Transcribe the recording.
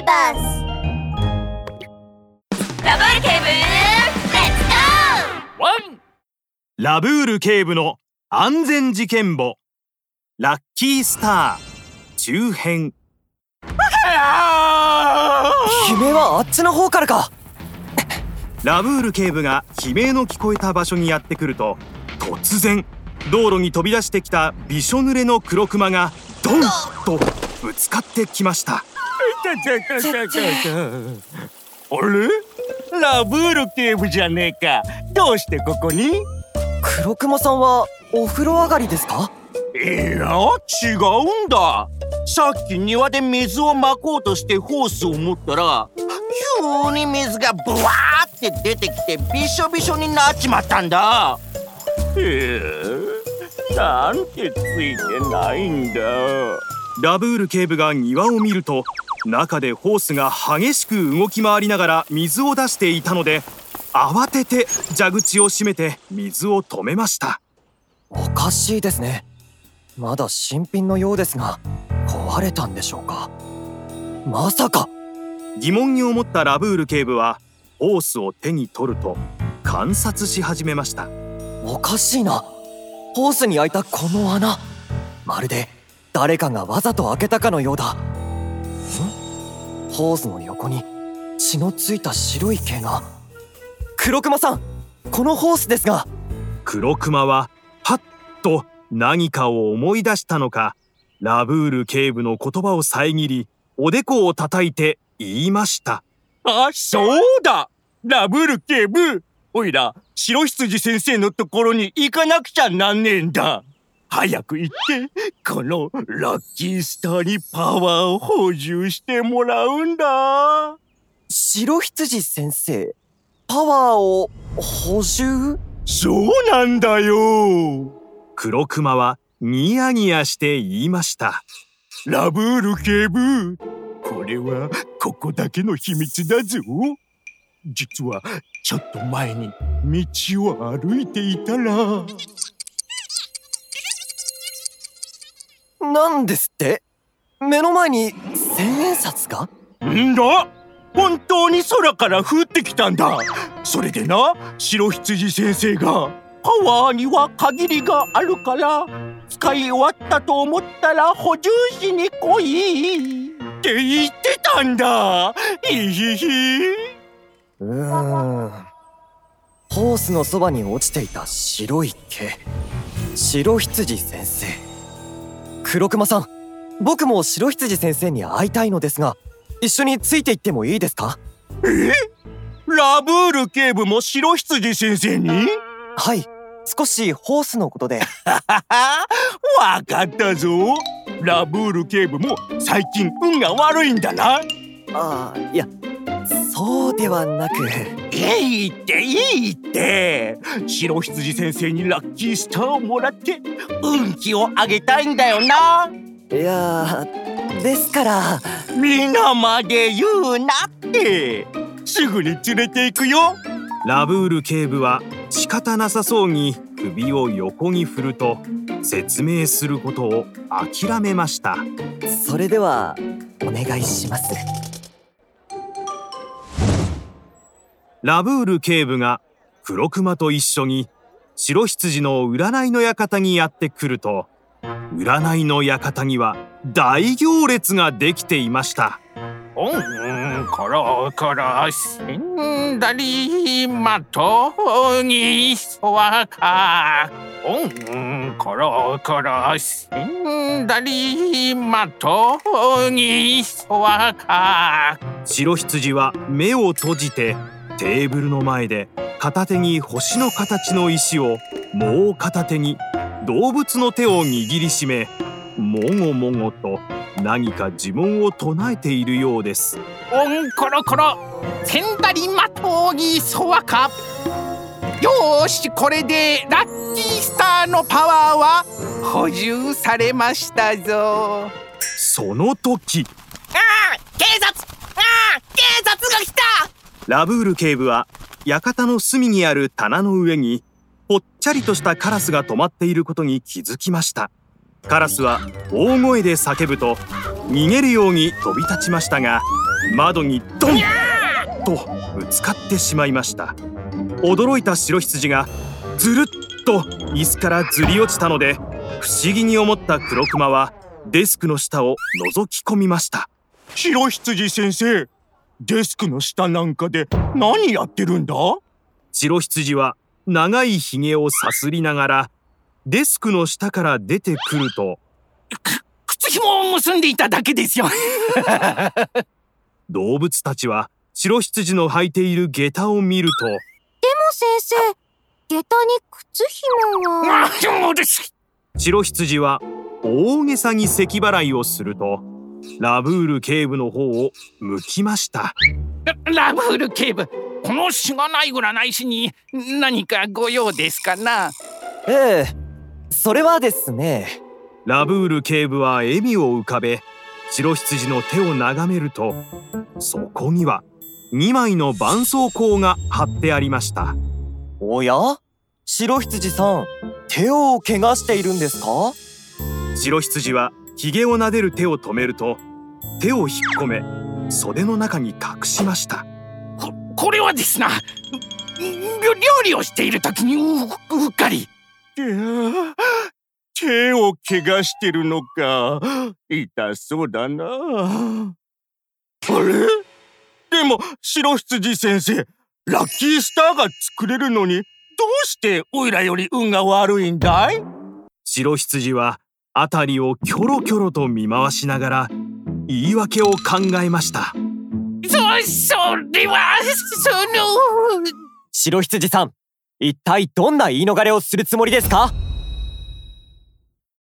ーバスラブール警部レッツゴーワンラブール警部の安全事件簿。ラッキースター中編。悲鳴はあっちの方からか。ラブール警部が悲鳴の聞こえた場所にやってくると突然道路に飛び出してきたびしょ濡れの黒クマがドンとぶつかってきました あれ？ラブール警部じゃねえか。どうしてここに？黒熊さんはお風呂上がりですか？いや違うんだ。さっき庭で水をまこうとしてホースを持ったら急に水がブワーって出てきてびしょびしょになっちまったんだ。へえなんてついてないんだ。ラブール警部が庭を見ると中でホースが激しく動き回りながら水を出していたので慌てて蛇口を閉めて水を止めました。おかしいですね。まだ新品のようですが壊れたんでしょうか？まさか！疑問に思ったラブール警部はホースを手に取ると観察し始めました。おかしいな。ホースに開いたこの穴。まるで誰かがわざと開けたかのようだんホースの横に血のついた白い毛が。黒熊さんこのホースですが。黒クマはパッと何かを思い出したのか。ラブール警部の言葉を遮りおでこを叩いて言いました。あそうだ。ラブール警部。おいら白羊先生のところに行かなくちゃなんねえんだ早く行ってこのラッキースターにパワーを補充してもらうんだ。白羊先生パワーを補充？そうなんだよ。黒クマはニヤニヤして言いました。ラブール警部これはここだけの秘密だぞ。実はちょっと前に道を歩いていたらなんですって？目の前に千円札が？んだ？本当に空から降ってきたんだ。それでな白羊先生がパワーには限りがあるから使い終わったと思ったら補充しに来い。って言ってたんだ。いひひうーん。ホースのそばに落ちていた白い毛。白羊先生黒熊さん。僕も白羊先生に会いたいのですが一緒について行ってもいいですか？え？ラブール警部も白羊先生に？はい。少しホースのことで。わかったぞ。ラブール警部も最近運が悪いんだな。ああいやそうではなくいいっていいって。白羊先生にラッキースターをもらって運気を上げたいんだよな。いやですから。皆まで言うなって。すぐに連れて行くよ。ラブール警部は仕方なさそうに首を横に振ると説明することを諦めました。それではお願いしますラブール警部が黒熊と一緒に白羊の占いの館にやってくると占いの館には大行列ができていました。うんコロコロせんだりまとにそわか。うんコロコロせんだりまとにそわか。白羊は目を閉じてテーブルの前で片手に星の形の石をもう片手に動物の手を握りしめもごもごと何か呪文を唱えているようです。うんコロコロせんだりまとにそわか。よーしこれでラッキースターのパワーは補充されましたぞ。その時。ああ警察ラブール警部は館の隅にある棚の上にぽっちゃりとしたカラスが止まっていることに気づきました。カラスは大声で叫ぶと逃げるように飛び立ちましたが窓にドンとぶつかってしまいました。驚いた白羊がずるっと椅子からずり落ちたので不思議に思った黒熊はデスクの下を覗き込みました。白羊先生デスクの下なんかで何やってるんだ？白羊は長いひげをさすりながらデスクの下から出てくると。靴紐を結んでいただけですよ。動物たちは白羊の履いている下駄を見るとでも先生下駄に靴紐は。あもうです。白羊は大げさに咳払いをするとラブール警部の方を向きました。ラブール警部このしがない占い師に何かご用ですかな？ええそれはですね。ラブール警部は笑みを浮かべ白羊の手を眺めるとそこには2枚の絆創膏が貼ってありました。おや？白羊さん手を怪我しているんですか？白羊はひげを撫でる手を止めると手を引っ込め袖の中に隠しました。ここれはですな料理をしている時にううっかり。手を怪我してるのか。痛そうだな。あれ？でも白羊先生ラッキースターが作れるのにどうしてオイラより運が悪いんだい？白羊は辺りをキョロキョロと見回しながら言い訳を考えました。そそれはその。白羊さん一体どんな言い逃れをするつもりですか？